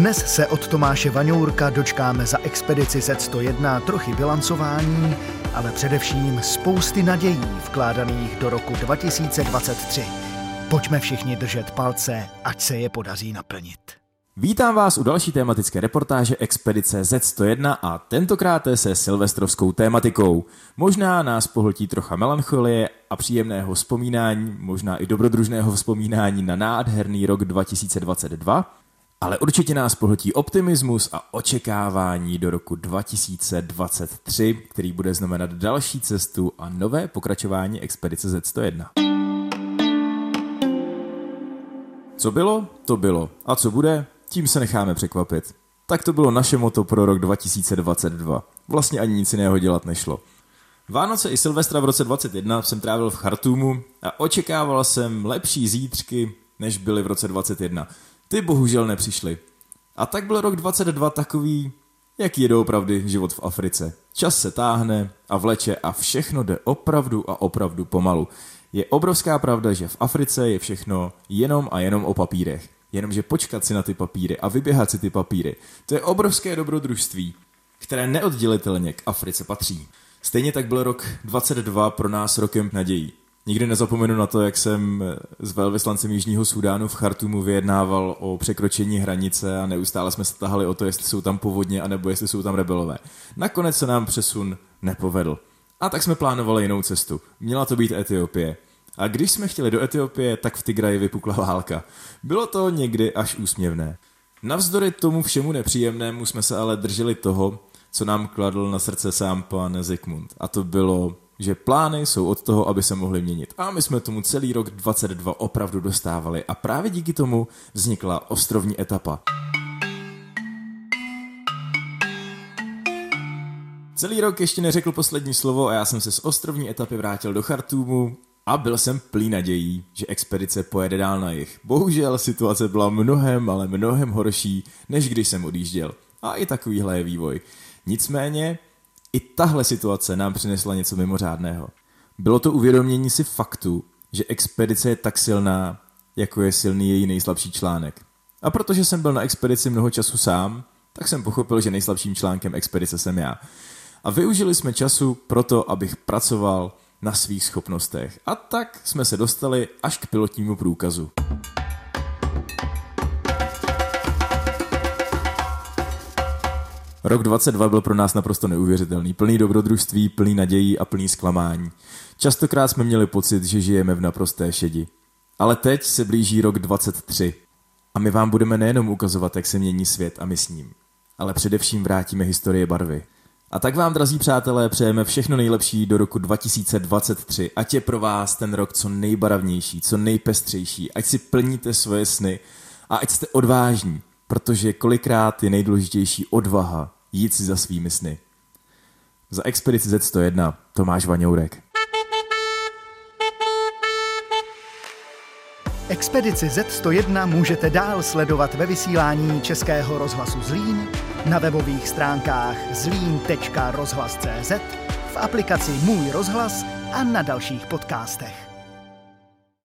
Dnes se od Tomáše Vaňourka dočkáme za expedici Z101 trochy bilancování, ale především spousty nadějí vkládaných do roku 2023. Pojďme všichni držet palce, ať se je podaří naplnit. Vítám vás u další tématické reportáže Expedice Z101 a tentokrát se silvestrovskou tématikou. Možná nás pohltí trocha melancholie a příjemného vzpomínání, možná i dobrodružného vzpomínání na nádherný rok 2022, ale určitě nás pohltí optimismus a očekávání do roku 2023, který bude znamenat další cestu a nové pokračování expedice Z101. Co bylo, to bylo. A co bude, tím se necháme překvapit. Tak to bylo naše moto pro rok 2022. Vlastně ani nic jiného dělat nešlo. Vánoce i Silvestra v roce 2021 jsem trávil v Chartumu a očekával jsem lepší zítřky, než byly v roce 2021. Ty bohužel nepřišly. A tak byl rok 22 takový, jaký je doopravdy život v Africe. Čas se táhne a vleče a všechno jde opravdu a opravdu pomalu. Je obrovská pravda, že v Africe je všechno jenom a jenom o papírech. Jenomže počkat si na ty papíry a vyběhat si ty papíry, to je obrovské dobrodružství, které neoddělitelně k Africe patří. Stejně tak byl rok 22 pro nás rokem nadějí. Nikdy nezapomenu na to, jak jsem s velvyslancem Jižního Sudánu v Chartumu vyjednával o překročení hranice a neustále jsme se tahali o to, jestli jsou tam povodně, anebo jestli jsou tam rebelové. Nakonec se nám přesun nepovedl. A tak jsme plánovali jinou cestu. Měla to být Etiopie. A když jsme chtěli do Etiopie, tak v Tigraji vypukla válka. Bylo to někdy až úsměvné. Navzdory tomu všemu nepříjemnému jsme se ale drželi toho, co nám kladl na srdce sám pan Zikmund. A to bylo že plány jsou od toho, aby se mohly měnit. A my jsme tomu celý rok 22 opravdu dostávali a právě díky tomu vznikla ostrovní etapa. Celý rok ještě neřekl poslední slovo a já jsem se z ostrovní etapy vrátil do Chartumu a byl jsem plný nadějí, že expedice pojede dál na jich. Bohužel situace byla mnohem, ale mnohem horší, než když jsem odjížděl. A i takovýhle je vývoj. Nicméně, i tahle situace nám přinesla něco mimořádného. Bylo to uvědomění si faktu, že expedice je tak silná, jako je silný její nejslabší článek. A protože jsem byl na expedici mnoho času sám, tak jsem pochopil, že nejslabším článkem expedice jsem já. A využili jsme času proto, abych pracoval na svých schopnostech. A tak jsme se dostali až k pilotnímu průkazu. Rok 22 byl pro nás naprosto neuvěřitelný, plný dobrodružství, plný nadějí a plný zklamání. Častokrát jsme měli pocit, že žijeme v naprosté šedi. Ale teď se blíží rok 23 a my vám budeme nejenom ukazovat, jak se mění svět a my s ním, ale především vrátíme historie barvy. A tak vám, drazí přátelé, přejeme všechno nejlepší do roku 2023. Ať je pro vás ten rok co nejbaravnější, co nejpestřejší, ať si plníte svoje sny a ať jste odvážní, protože kolikrát je nejdůležitější odvaha jít si za svými sny. Za Expedici Z101 Tomáš Vaňourek. Expedici Z101 můžete dál sledovat ve vysílání Českého rozhlasu Zlín, na webových stránkách zlín.rozhlas.cz, v aplikaci Můj rozhlas a na dalších podcastech.